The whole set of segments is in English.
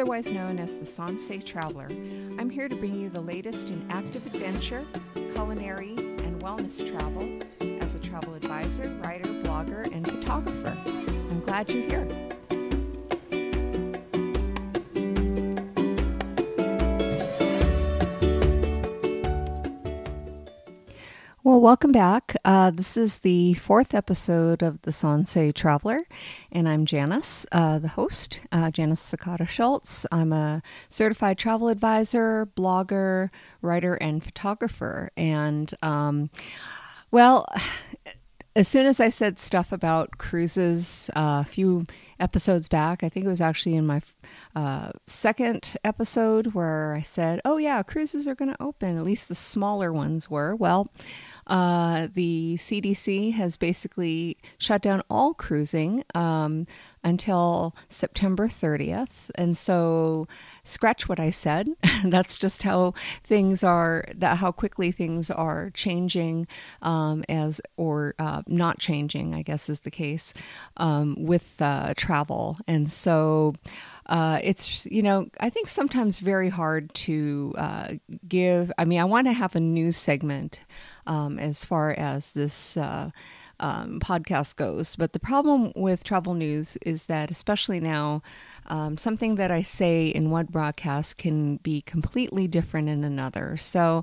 otherwise known as the Sansei Traveler. I'm here to bring you the latest in active adventure, culinary, and wellness travel as a travel advisor, writer, blogger, and photographer. I'm glad you're here. Well, welcome back. Uh, this is the fourth episode of the Sansei Traveler, and I'm Janice, uh, the host, uh, Janice Sakata Schultz. I'm a certified travel advisor, blogger, writer, and photographer. And, um, well, as soon as I said stuff about cruises uh, a few episodes back, I think it was actually in my uh, second episode where I said, oh, yeah, cruises are going to open. At least the smaller ones were. Well, uh, the CDC has basically shut down all cruising um, until September 30th. And so, scratch what I said. That's just how things are, that how quickly things are changing um, as, or uh, not changing, I guess is the case, um, with uh, travel. And so, uh, it's you know I think sometimes very hard to uh, give. I mean, I want to have a news segment um, as far as this uh, um, podcast goes. But the problem with travel news is that, especially now, um, something that I say in one broadcast can be completely different in another. So,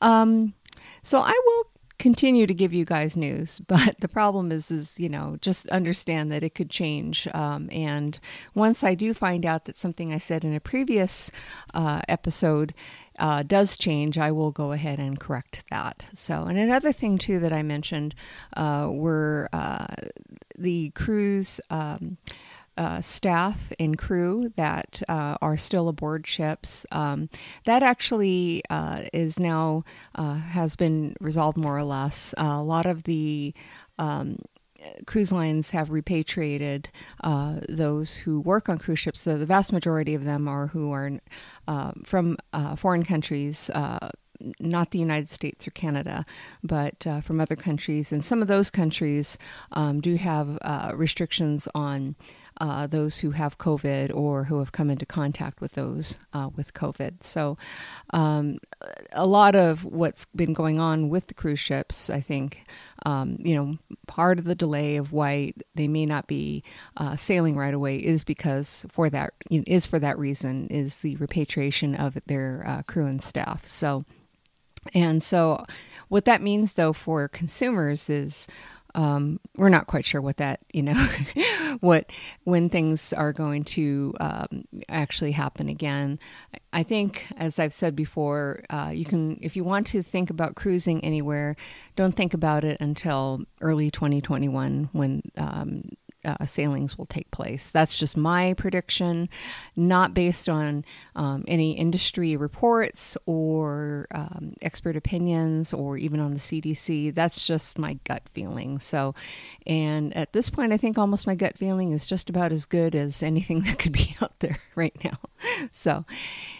um, so I will continue to give you guys news but the problem is is you know just understand that it could change um, and once i do find out that something i said in a previous uh, episode uh, does change, I will go ahead and correct that. So, and another thing too that I mentioned uh, were uh, the cruise. Um, uh, staff and crew that uh, are still aboard ships. Um, that actually uh, is now uh, has been resolved more or less. Uh, a lot of the um, cruise lines have repatriated uh, those who work on cruise ships. So the vast majority of them are who are uh, from uh, foreign countries. Uh, not the United States or Canada, but uh, from other countries. And some of those countries um, do have uh, restrictions on uh, those who have COVID or who have come into contact with those uh, with COVID. So, um, a lot of what's been going on with the cruise ships, I think, um, you know, part of the delay of why they may not be uh, sailing right away is because for that you know, is for that reason is the repatriation of their uh, crew and staff. So, and so. What that means, though, for consumers is um, we're not quite sure what that you know what when things are going to um, actually happen again. I think as i've said before uh, you can if you want to think about cruising anywhere don't think about it until early 2021 when um, uh, sailings will take place. That's just my prediction, not based on um, any industry reports or um, expert opinions or even on the CDC. That's just my gut feeling. So, and at this point, I think almost my gut feeling is just about as good as anything that could be out there right now. So,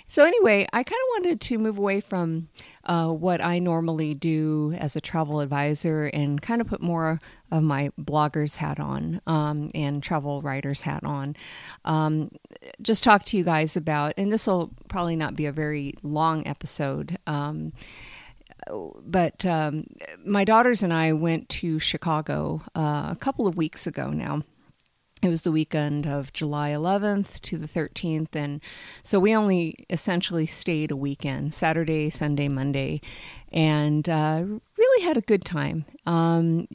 so anyway, I kind of wanted to move away from uh, what I normally do as a travel advisor and kind of put more of my blogger's hat on um, and travel writer's hat on. Um, just talk to you guys about, and this will probably not be a very long episode. Um, but um, my daughters and I went to Chicago uh, a couple of weeks ago now it was the weekend of July 11th to the 13th. And so we only essentially stayed a weekend Saturday, Sunday, Monday, and uh, really had a good time. Um,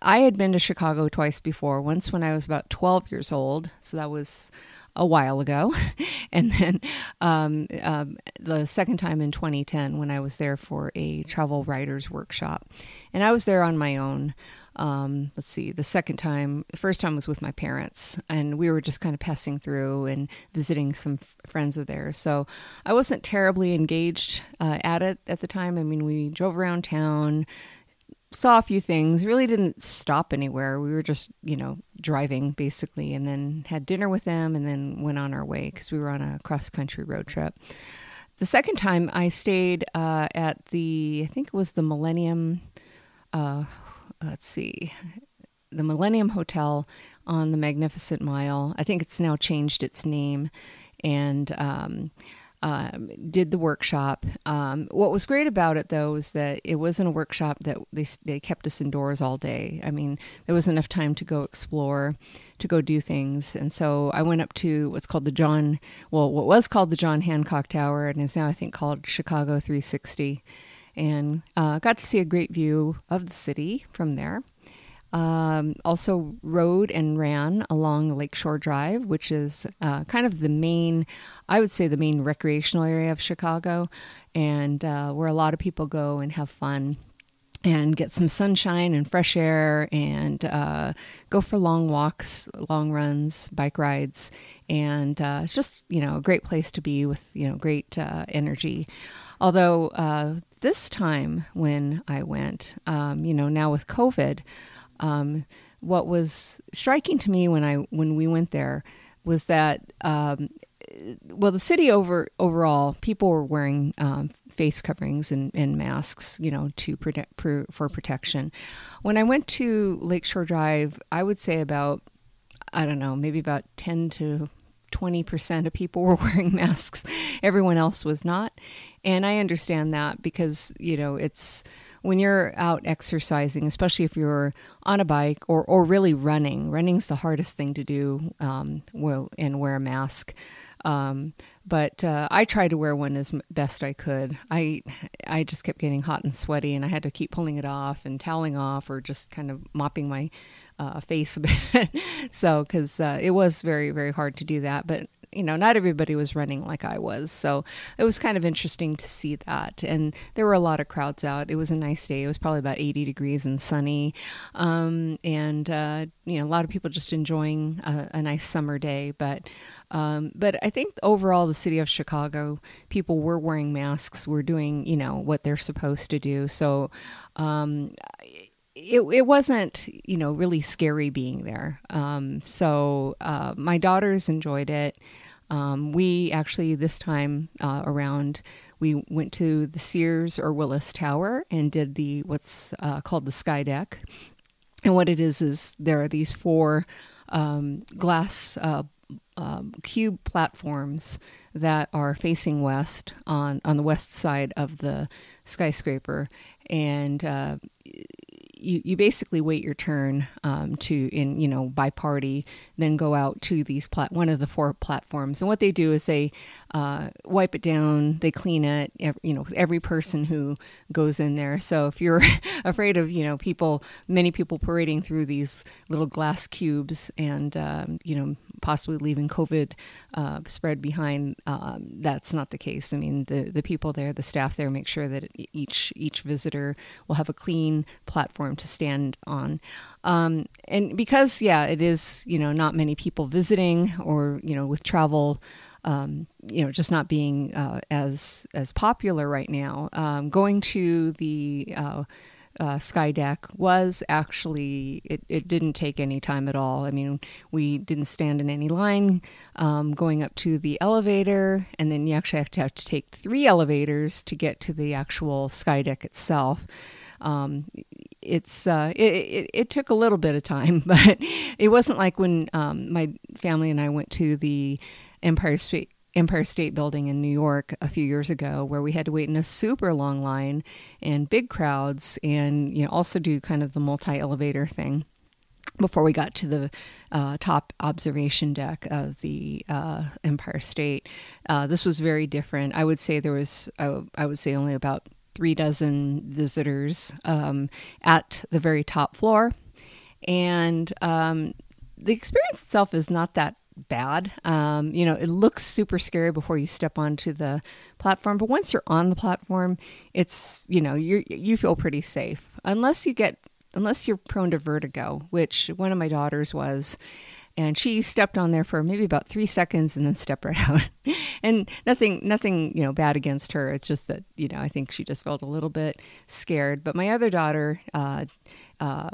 I had been to Chicago twice before, once when I was about 12 years old. So that was a while ago. and then um, um, the second time in 2010 when I was there for a travel writers workshop. And I was there on my own. Um, let's see, the second time, the first time was with my parents, and we were just kind of passing through and visiting some f- friends of theirs. So I wasn't terribly engaged uh, at it at the time. I mean, we drove around town, saw a few things, really didn't stop anywhere. We were just, you know, driving basically, and then had dinner with them, and then went on our way because we were on a cross country road trip. The second time I stayed uh, at the, I think it was the Millennium uh, let's see, the Millennium Hotel on the Magnificent Mile. I think it's now changed its name. and um, um, did the workshop. Um, what was great about it, though, was that it wasn't a workshop that they they kept us indoors all day. I mean, there was enough time to go explore, to go do things, and so I went up to what's called the John, well, what was called the John Hancock Tower, and is now I think called Chicago 360, and uh, got to see a great view of the city from there. Um, also rode and ran along Lake Shore Drive, which is uh, kind of the main, I would say, the main recreational area of Chicago, and uh, where a lot of people go and have fun and get some sunshine and fresh air and uh, go for long walks, long runs, bike rides, and uh, it's just you know a great place to be with you know great uh, energy. Although uh, this time when I went, um, you know, now with COVID. Um, what was striking to me when I when we went there was that um, well, the city over overall, people were wearing um, face coverings and, and, masks, you know, to protect for, for protection. When I went to Lake Shore Drive, I would say about I don't know, maybe about ten to 20% of people were wearing masks. Everyone else was not. And I understand that because, you know, it's when you're out exercising, especially if you're on a bike or, or really running, running's the hardest thing to do um, well, and wear a mask. Um, but uh, I tried to wear one as best I could. I I just kept getting hot and sweaty, and I had to keep pulling it off and toweling off, or just kind of mopping my uh, face a bit. so, because uh, it was very very hard to do that, but you know, not everybody was running like I was. So it was kind of interesting to see that. And there were a lot of crowds out. It was a nice day. It was probably about 80 degrees and sunny. Um, and, uh, you know, a lot of people just enjoying a, a nice summer day. But, um, but I think overall, the city of Chicago, people were wearing masks, were doing, you know, what they're supposed to do. So, um, it, it wasn't you know really scary being there. Um, so uh, my daughters enjoyed it. Um, we actually this time uh, around we went to the sears or willis tower and did the what's uh, called the sky deck. And what it is is there are these four um, glass uh, um, cube platforms that are facing west on on the west side of the skyscraper. And uh, you, you basically wait your turn um, to in you know by party then go out to these plat one of the four platforms. And what they do is they uh, wipe it down they clean it you know every person who goes in there. So if you're afraid of you know people many people parading through these little glass cubes and um, you know possibly leaving covid uh, spread behind um, that's not the case i mean the the people there the staff there make sure that each each visitor will have a clean platform to stand on. Um, and because, yeah, it is, you know, not many people visiting or, you know, with travel, um, you know, just not being uh, as as popular right now. Um, going to the uh, uh, Sky Deck was actually it, it didn't take any time at all. I mean, we didn't stand in any line um, going up to the elevator, and then you actually have to have to take three elevators to get to the actual Sky Deck itself. Um, it's uh, it, it, it, took a little bit of time, but it wasn't like when um, my family and I went to the Empire State Empire State Building in New York a few years ago, where we had to wait in a super long line and big crowds, and you know also do kind of the multi elevator thing before we got to the uh, top observation deck of the uh, Empire State. Uh, this was very different. I would say there was, I, I would say, only about three dozen visitors um, at the very top floor. And um, the experience itself is not that bad. Um, you know, it looks super scary before you step onto the platform, but once you're on the platform, it's you know you you feel pretty safe unless you get unless you're prone to vertigo, which one of my daughters was and she stepped on there for maybe about three seconds and then stepped right out. and nothing, nothing, you know, bad against her. It's just that you know I think she just felt a little bit scared. But my other daughter uh, uh,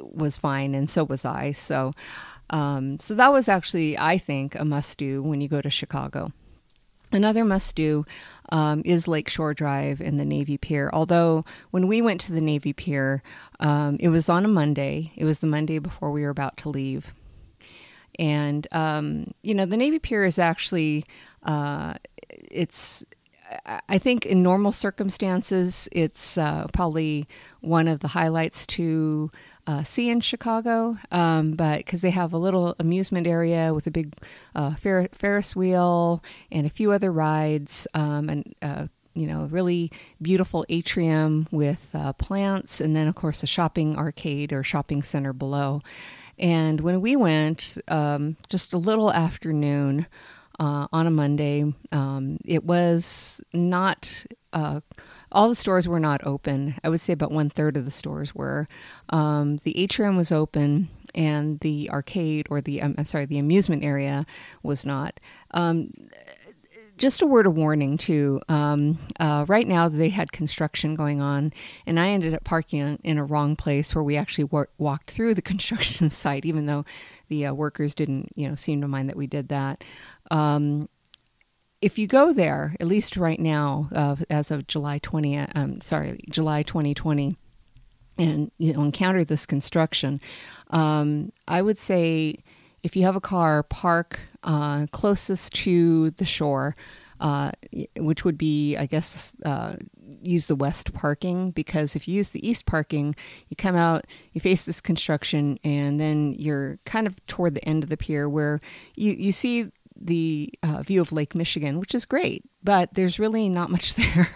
was fine, and so was I. So, um, so that was actually I think a must do when you go to Chicago. Another must do um, is Lake Shore Drive and the Navy Pier. Although when we went to the Navy Pier, um, it was on a Monday. It was the Monday before we were about to leave And um, you know, the Navy Pier is actually uh, it's I think in normal circumstances, it's uh, probably one of the highlights to uh, see in Chicago. Um, but because they have a little amusement area with a big uh, Fer- Ferris wheel and a few other rides, um, and uh, you know, really beautiful atrium with uh, plants, and then of course a shopping arcade or shopping center below. And when we went, um, just a little afternoon uh, on a Monday. Um, it was not. Uh, all the stores were not open. I would say about one third of the stores were. Um, the atrium was open, and the arcade or the um, I'm sorry, the amusement area was not. Um, just a word of warning too. Um, uh, right now, they had construction going on, and I ended up parking in a wrong place where we actually wor- walked through the construction site, even though the uh, workers didn't, you know, seem to mind that we did that. Um, if you go there, at least right now, uh, as of July 20, um, sorry, July 2020, and you know encounter this construction, um, I would say if you have a car, park uh, closest to the shore, uh, which would be, I guess, uh, use the west parking because if you use the east parking, you come out, you face this construction, and then you're kind of toward the end of the pier where you, you see the uh, view of Lake Michigan, which is great, but there's really not much there.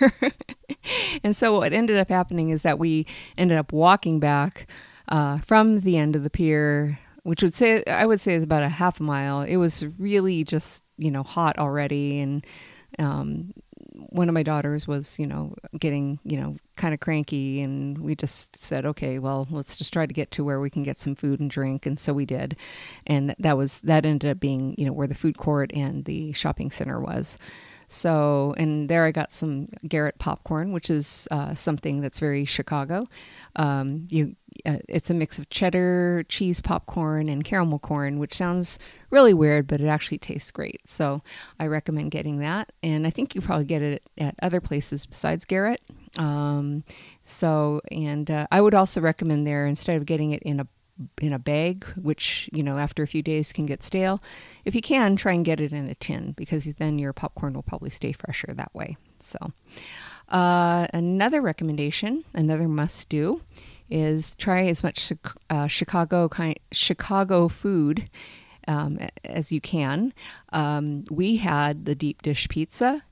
and so what ended up happening is that we ended up walking back uh, from the end of the pier which would say I would say is about a half a mile. It was really just you know hot already, and um, one of my daughters was you know getting you know kind of cranky, and we just said, okay, well let's just try to get to where we can get some food and drink, and so we did, and that was that ended up being you know where the food court and the shopping center was. So, and there I got some Garrett popcorn, which is uh, something that's very Chicago. Um, you uh, it's a mix of cheddar, cheese popcorn, and caramel corn, which sounds really weird, but it actually tastes great. So I recommend getting that. And I think you probably get it at other places besides Garrett. Um, so, and uh, I would also recommend there instead of getting it in a in a bag, which you know after a few days can get stale. If you can, try and get it in a tin because then your popcorn will probably stay fresher that way. So, uh, another recommendation, another must do, is try as much uh, Chicago kind Chicago food um, as you can. Um, we had the deep dish pizza,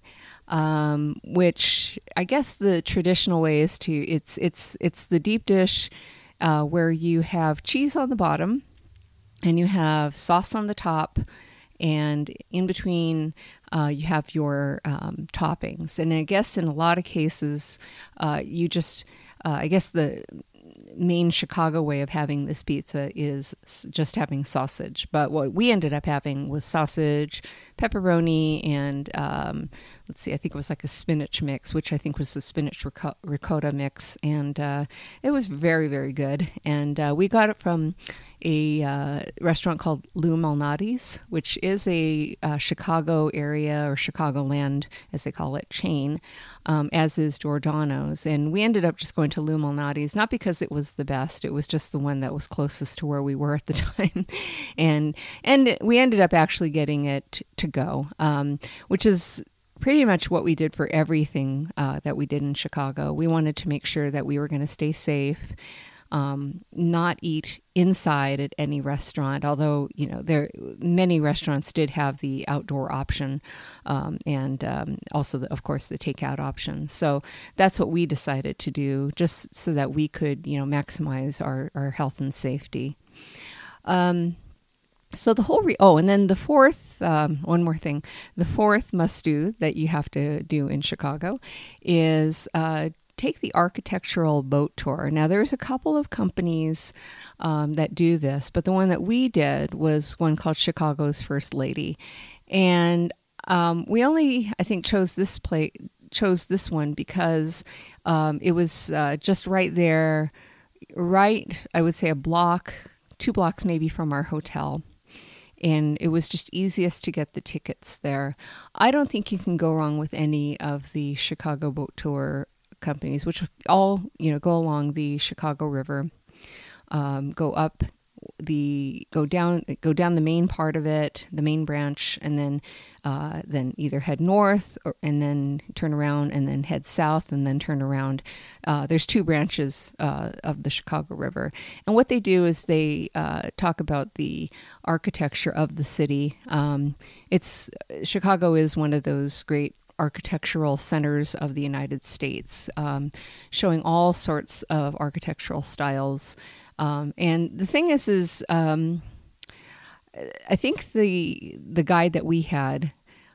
um, which I guess the traditional way is to it's it's it's the deep dish uh, where you have cheese on the bottom and you have sauce on the top. And in between uh, you have your um, toppings. And i guess in a lot of cases uh, you just uh, i guess the main Chicago way of having this pizza is just having sausage. But what we ended up having was sausage, pepperoni, and um, let's see, I think it was like a spinach mix, which I think was a spinach ricotta mix. And uh, it was very, very good. And uh, we got it from a uh, restaurant called Lou Malnati's, which is a uh, Chicago area or Chicagoland, as they call it, chain, um, as is Giordano's. And we ended up just going to Lou Malnati's, not because it was the best, it was just the one that was closest to where we were at the time. and and we ended up actually getting it to go, um, which is pretty much what we did for everything uh, that we did in Chicago. We wanted to make sure that we were going to stay safe um, not eat inside at any restaurant. Although you know there many restaurants did have the outdoor option, um, and um, also the, of course the takeout option. So that's what we decided to do, just so that we could you know maximize our our health and safety. Um, so the whole re- oh, and then the fourth um, one more thing, the fourth must do that you have to do in Chicago is uh, take the architectural boat tour. Now, there's a couple of companies um, that do this, but the one that we did was one called Chicago's First Lady, and um, we only, I think, chose this play chose this one because um, it was uh, just right there, right. I would say a block, two blocks maybe from our hotel. And it was just easiest to get the tickets there. I don't think you can go wrong with any of the Chicago Boat Tour companies, which all you know go along the Chicago River, um, go up the go down go down the main part of it, the main branch, and then uh, then either head north or, and then turn around and then head south and then turn around. Uh, there's two branches uh, of the Chicago River, and what they do is they uh, talk about the architecture of the city. Um, it's Chicago is one of those great architectural centers of the United States, um, showing all sorts of architectural styles. Um, and the thing is, is um, I think the the guide that we had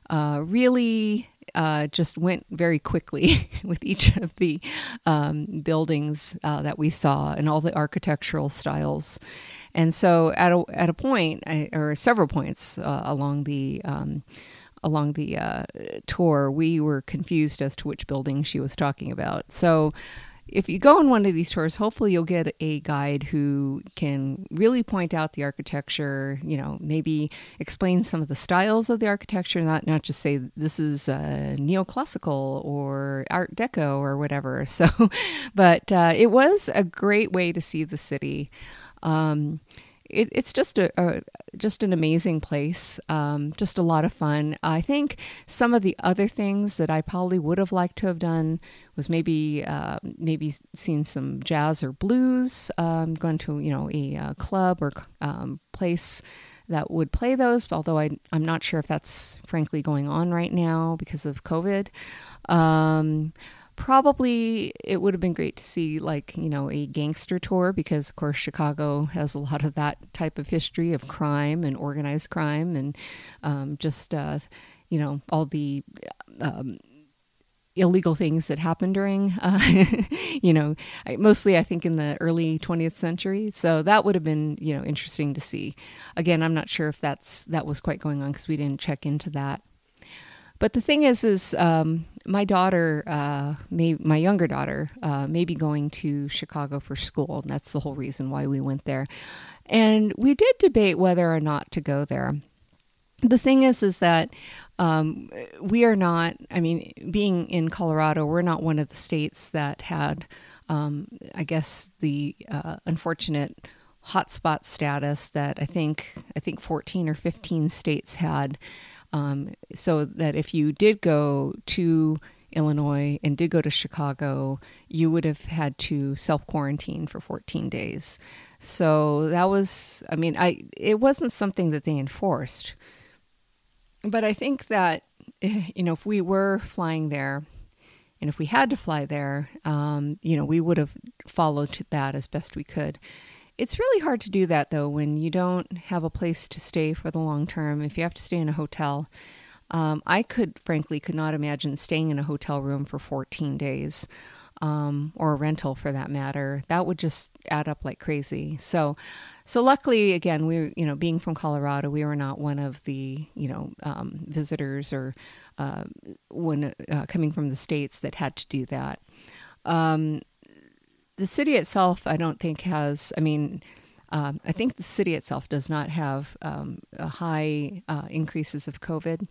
uh, really uh, just went very quickly with each of the um, buildings uh, that we saw and all the architectural styles. And so, at a at a point, or several points uh, along the um, along the uh, tour, we were confused as to which building she was talking about. So, if you go on one of these tours, hopefully you'll get a guide who can really point out the architecture, you know, maybe explain some of the styles of the architecture, not not just say this is uh, neoclassical or Art Deco or whatever. So, but uh, it was a great way to see the city. Um, it, it's just a, a, just an amazing place. Um, just a lot of fun. I think some of the other things that I probably would have liked to have done was maybe uh, maybe seen some jazz or blues. Um, gone to you know a, a uh, club or um, place that would play those. Although I I'm not sure if that's frankly going on right now because of COVID. Um, probably it would have been great to see like you know a gangster tour because of course chicago has a lot of that type of history of crime and organized crime and um, just uh, you know all the um, illegal things that happened during uh, you know mostly i think in the early 20th century. So that would have been you know interesting to see. Again i'm not sure if that's that was quite going on because we didn't check into that but the thing is, is um, my daughter, uh, may, my younger daughter, uh, may be going to Chicago for school, and that's the whole reason why we went there. And we did debate whether or not to go there. The thing is, is that um, we are not. I mean, being in Colorado, we're not one of the states that had, um, I guess, the uh, unfortunate hotspot status that I think I think 14 or 15 states had um, so that if you did go to Illinois and did go to Chicago, you would have had to self quarantine for 14 days. So that was, I mean, I it wasn't something that they enforced, but I think that you know if we were flying there, and if we had to fly there, um, you know, we would have followed that as best we could. It's really hard to do that though when you don't have a place to stay for the long term. If you have to stay in a hotel, um, I could frankly could not imagine staying in a hotel room for 14 days. Um, or a rental for that matter, that would just add up like crazy. So, so luckily, again, we you know being from Colorado, we were not one of the you know um, visitors or uh, when uh, coming from the states that had to do that. Um, the city itself, I don't think has. I mean, um, I think the city itself does not have um, high uh, increases of COVID.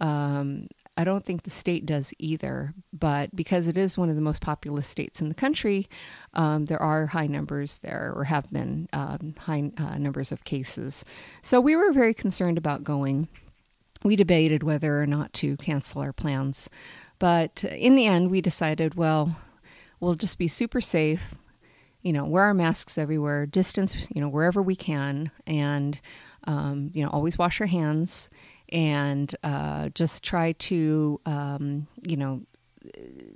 Um, I don't think the state does either, but because it is one of the most populous states in the country, um, there are high numbers there, or have been um, high uh, numbers of cases. So we were very concerned about going. We debated whether or not to cancel our plans, but in the end, we decided, well, we'll just be super safe you know wear our masks everywhere distance you know wherever we can and um, you know always wash our hands and uh, just try to um, you know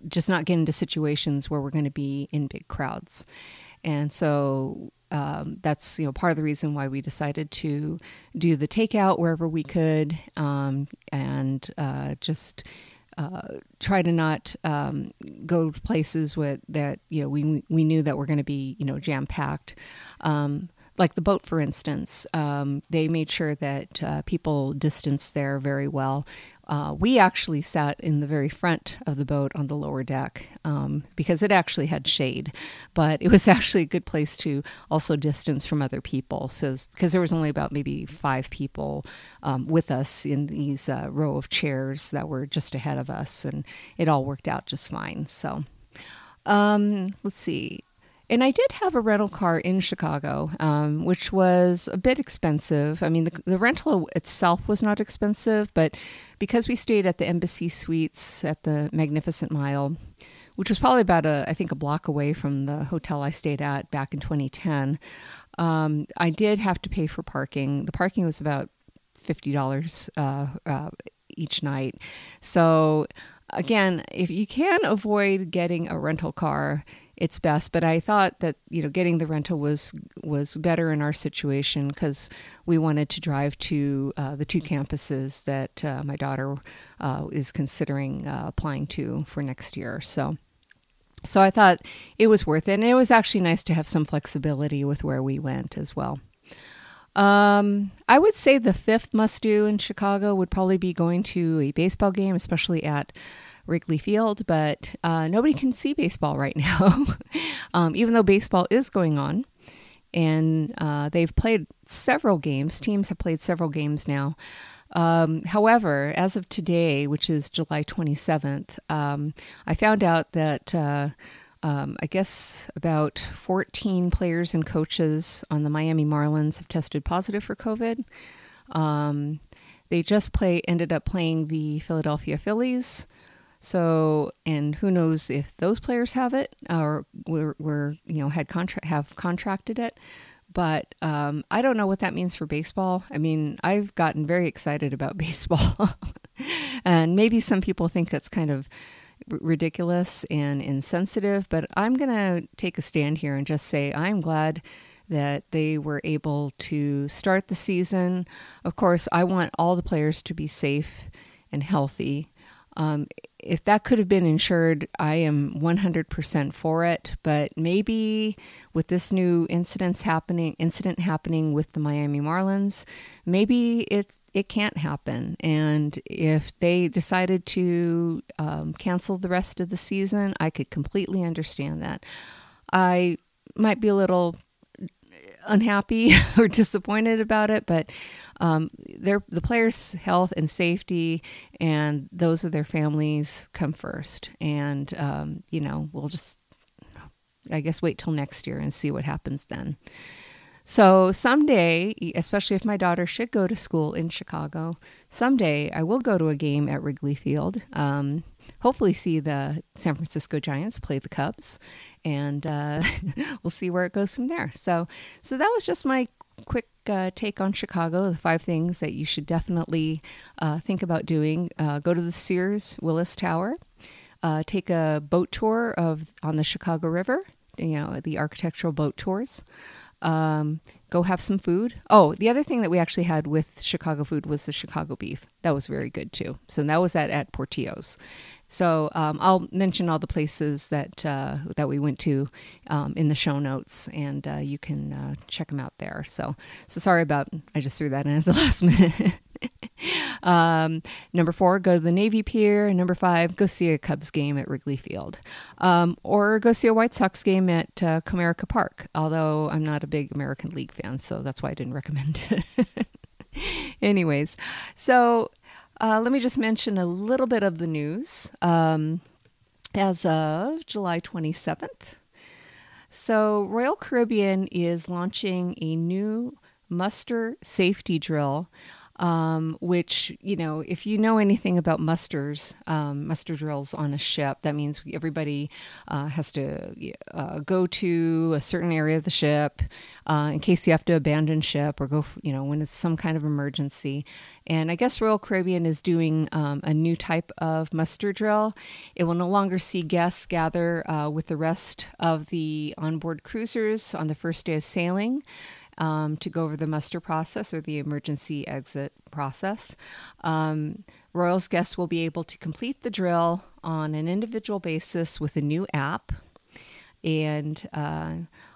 just not get into situations where we're going to be in big crowds. And so um, that's you know part of the reason why we decided to do the takeout wherever we could um, and uh, just uh, try to not um, go to places with that you know we we knew that we're going to be you know jam packed. Um, like the boat, for instance, um, they made sure that uh, people distanced there very well. Uh, we actually sat in the very front of the boat on the lower deck um, because it actually had shade, but it was actually a good place to also distance from other people. So, because there was only about maybe five people um, with us in these uh, row of chairs that were just ahead of us, and it all worked out just fine. So, um, let's see and I did have a rental car in Chicago, um, which was a bit expensive. I mean, the, the rental itself was not expensive, but because we stayed at the Embassy Suites at the Magnificent Mile, which was probably about a, I think, a block away from the hotel I stayed at back in 2010. Um, I did have to pay for parking. The parking was about fifty dollars uh, uh, each night. So again, if you can avoid getting a rental car, it's best. But I thought that you know getting the rental was was better in our situation because we wanted to drive to uh, the two campuses that uh, my daughter uh, is considering uh, applying to for next year. So. So I thought it was worth it. And it was actually nice to have some flexibility with where we went as well. Um, I would say the fifth must do in Chicago would probably be going to a baseball game, especially at Wrigley Field. But uh, nobody can see baseball right now, um, even though baseball is going on. And uh, they've played several games. Teams have played several games now. Um, however, as of today, which is July 27th, um, I found out that uh, um, I guess about 14 players and coaches on the Miami Marlins have tested positive for COVID. Um, they just play ended up playing the Philadelphia Phillies. So, and who knows if those players have it or were, were you know had contract have contracted it. But um, I don't know what that means for baseball. I mean, I've gotten very excited about baseball, and maybe some people think that's kind of ridiculous and insensitive. But I'm to take a stand here and just say I'm glad that they were able to start the season. Of course, I want all the players to be safe and healthy. Um, if that could have been insured, I am 100% for it. But maybe with this new incidents happening, incident happening with the Miami Marlins, maybe it it can't happen. And if they decided to um, cancel the rest of the season, I could completely understand that. I might be a little unhappy or disappointed about it, but um, their the players' health and safety and those of their families come first. And um, you know, we'll just, I guess, wait till next year and see what happens then. So someday, especially if my daughter should go to school in Chicago, someday I will go to a game at Wrigley Field. Um, hopefully, see the San Francisco Giants play the Cubs, and uh, we'll see where it goes from there. So, so that was just my quick uh, take on Chicago. The five things that you should definitely uh, think about doing: uh, go to the Sears Willis Tower, uh, take a boat tour of on the Chicago River. You know the architectural boat tours. Um, go have some food. Oh, the other thing that we actually had with Chicago food was the Chicago beef. That was very good too. So that was at at Portillo's, so um, I'll mention all the places that uh, that we went to um, in the show notes, and uh, you can uh, check them out there. So so sorry about I just threw that in at the last minute. um, number four, go to the Navy Pier. Number five, go see a Cubs game at Wrigley Field, um, or go see a White Sox game at uh, Comerica Park. Although I'm not a big American League fan, so that's why I didn't recommend it. Anyways, so uh, let me just mention a little bit of the news. Um, as of July 27th, so Royal Caribbean is launching a new muster safety drill um, which you know if you know anything about musters um, muster drills on a ship that means everybody uh, has to uh, go to a certain area of the ship uh, in case you have to abandon ship or go you know when it's some kind of emergency. And i guess royal caribbean is doing um, a new type of muster drill. It will no longer see guests gather uh, with the rest of the onboard cruisers on the first day of sailing um, to go over the muster process or the emergency exit process. Um, Royals guests will be able to complete the drill on an individual basis with a new app and uh,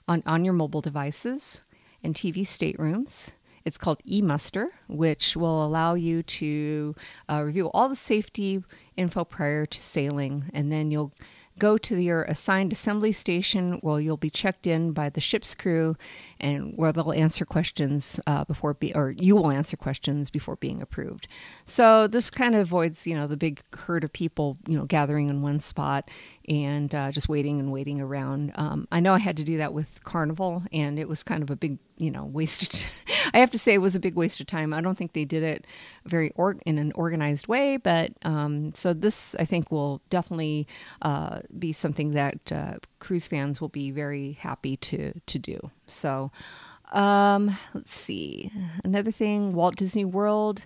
on, on your mobile devices and TV staterooms. It's called eMuster, which will allow you to uh, review all the safety info prior to sailing, and then you'll go to your assigned assembly station where you'll be checked in by the ship's crew and where they'll answer questions uh, before be or you will answer questions before being approved. So this kind of avoids, you know, the big herd of people, you know, gathering in one spot and uh, just waiting and waiting around. Um, I know I had to do that with Carnival, and it was kind of a big, you know, waste. I have to say, it was a big waste of time. I don't think they did it very or- in an organized way, but um, so this I think will definitely uh, be something that uh, cruise fans will be very happy to to do. So. Um, let's see. Another thing, Walt Disney World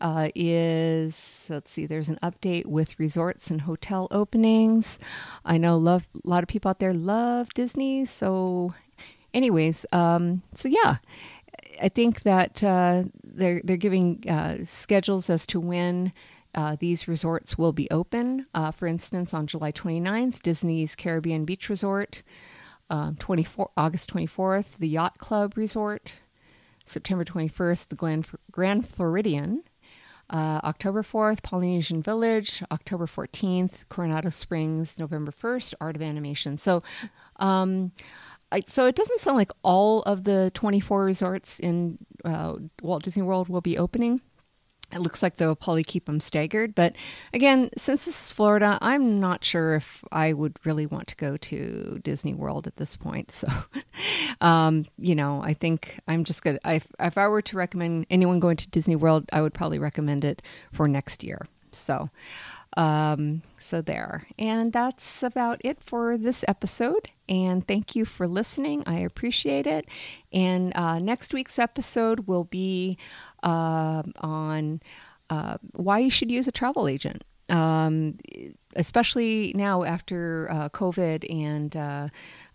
uh, is let's see, there's an update with resorts and hotel openings. I know love a lot of people out there love Disney, so anyways, um, so yeah. I think that uh, they're they're giving uh, schedules as to when uh, these resorts will be open. Uh, for instance, on July 29th, Disney's Caribbean Beach Resort, um, 24, August 24th, the Yacht Club Resort, September 21st, the Grand, Grand Floridian, uh, October 4th, Polynesian Village. October 14th, Coronado Springs. November 1st, Art of Animation. So, um, I, so it doesn't sound like all of the 24 resorts in uh, Walt Disney World will be opening. It looks like they'll probably keep them staggered. But again, since this is Florida, I'm not sure if I would really want to go to Disney World at this point. So, um, you know, I think I'm just going to, if I were to recommend anyone going to Disney World, I would probably recommend it for next year. So, um, so there. And that's about it for this episode. And thank you for listening. I appreciate it. And uh, next week's episode will be uh, on uh, why you should use a travel agent. Um, especially now after uh, COVID and uh,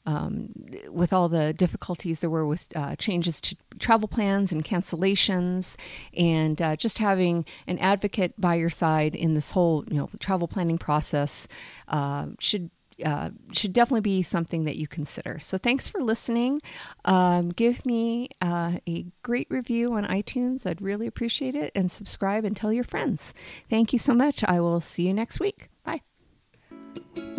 um, with all the difficulties there were with uh, changes to travel plans and cancellations, and uh, just having an advocate by your side in this whole you know travel planning process uh, should uh, should definitely be something that you consider. So thanks for listening. Um, give me uh, a great review on iTunes. I'd really appreciate it. And subscribe and tell your friends. Thank you so much. I will see you next week. Bye.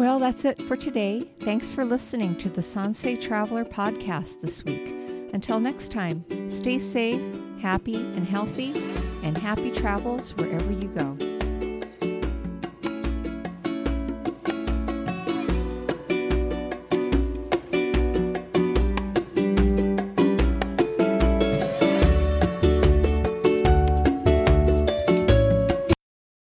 Well, that's it for today. Thanks for listening to the Sansei Traveler podcast this week. Until next time, stay safe, happy, and healthy, and happy travels wherever you go.